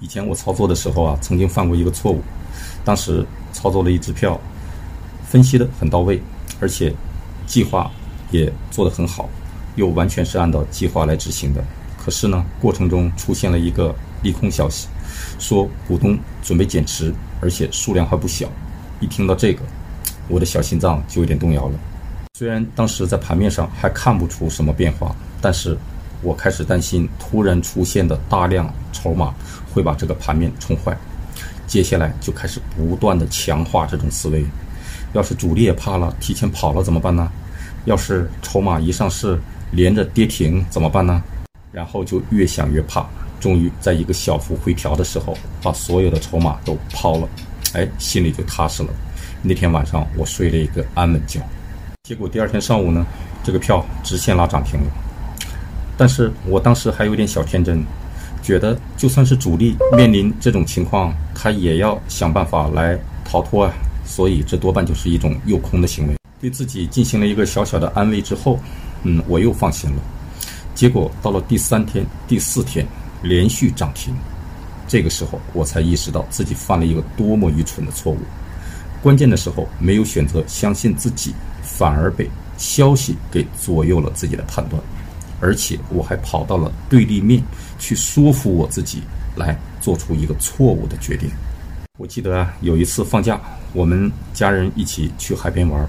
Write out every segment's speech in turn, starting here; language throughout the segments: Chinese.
以前我操作的时候啊，曾经犯过一个错误，当时操作了一支票，分析的很到位，而且计划也做得很好，又完全是按照计划来执行的。可是呢，过程中出现了一个利空消息，说股东准备减持，而且数量还不小。一听到这个，我的小心脏就有点动摇了。虽然当时在盘面上还看不出什么变化，但是我开始担心突然出现的大量筹码会把这个盘面冲坏。接下来就开始不断的强化这种思维。要是主力也怕了，提前跑了怎么办呢？要是筹码一上市连着跌停怎么办呢？然后就越想越怕，终于在一个小幅回调的时候，把所有的筹码都抛了，哎，心里就踏实了。那天晚上我睡了一个安稳觉。结果第二天上午呢，这个票直线拉涨停了。但是我当时还有点小天真，觉得就算是主力面临这种情况，他也要想办法来逃脱啊。所以这多半就是一种诱空的行为。对自己进行了一个小小的安慰之后，嗯，我又放心了。结果到了第三天、第四天连续涨停，这个时候我才意识到自己犯了一个多么愚蠢的错误。关键的时候没有选择相信自己，反而被消息给左右了自己的判断，而且我还跑到了对立面去说服我自己，来做出一个错误的决定。我记得，有一次放假，我们家人一起去海边玩，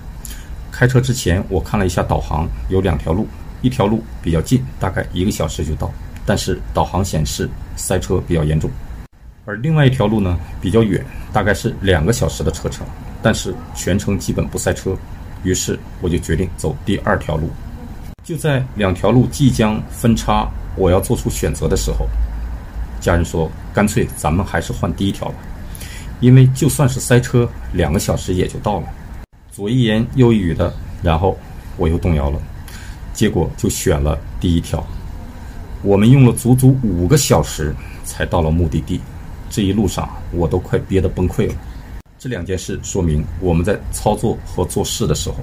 开车之前我看了一下导航，有两条路。一条路比较近，大概一个小时就到，但是导航显示塞车比较严重。而另外一条路呢比较远，大概是两个小时的车程，但是全程基本不塞车。于是我就决定走第二条路。就在两条路即将分叉，我要做出选择的时候，家人说：“干脆咱们还是换第一条吧，因为就算是塞车，两个小时也就到了。”左一言右一语的，然后我又动摇了。结果就选了第一条，我们用了足足五个小时才到了目的地，这一路上我都快憋得崩溃了。这两件事说明，我们在操作和做事的时候，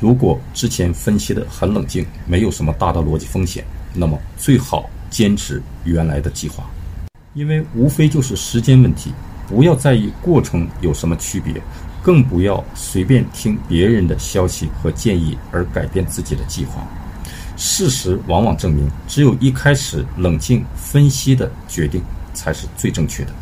如果之前分析的很冷静，没有什么大的逻辑风险，那么最好坚持原来的计划，因为无非就是时间问题，不要在意过程有什么区别。更不要随便听别人的消息和建议而改变自己的计划。事实往往证明，只有一开始冷静分析的决定才是最正确的。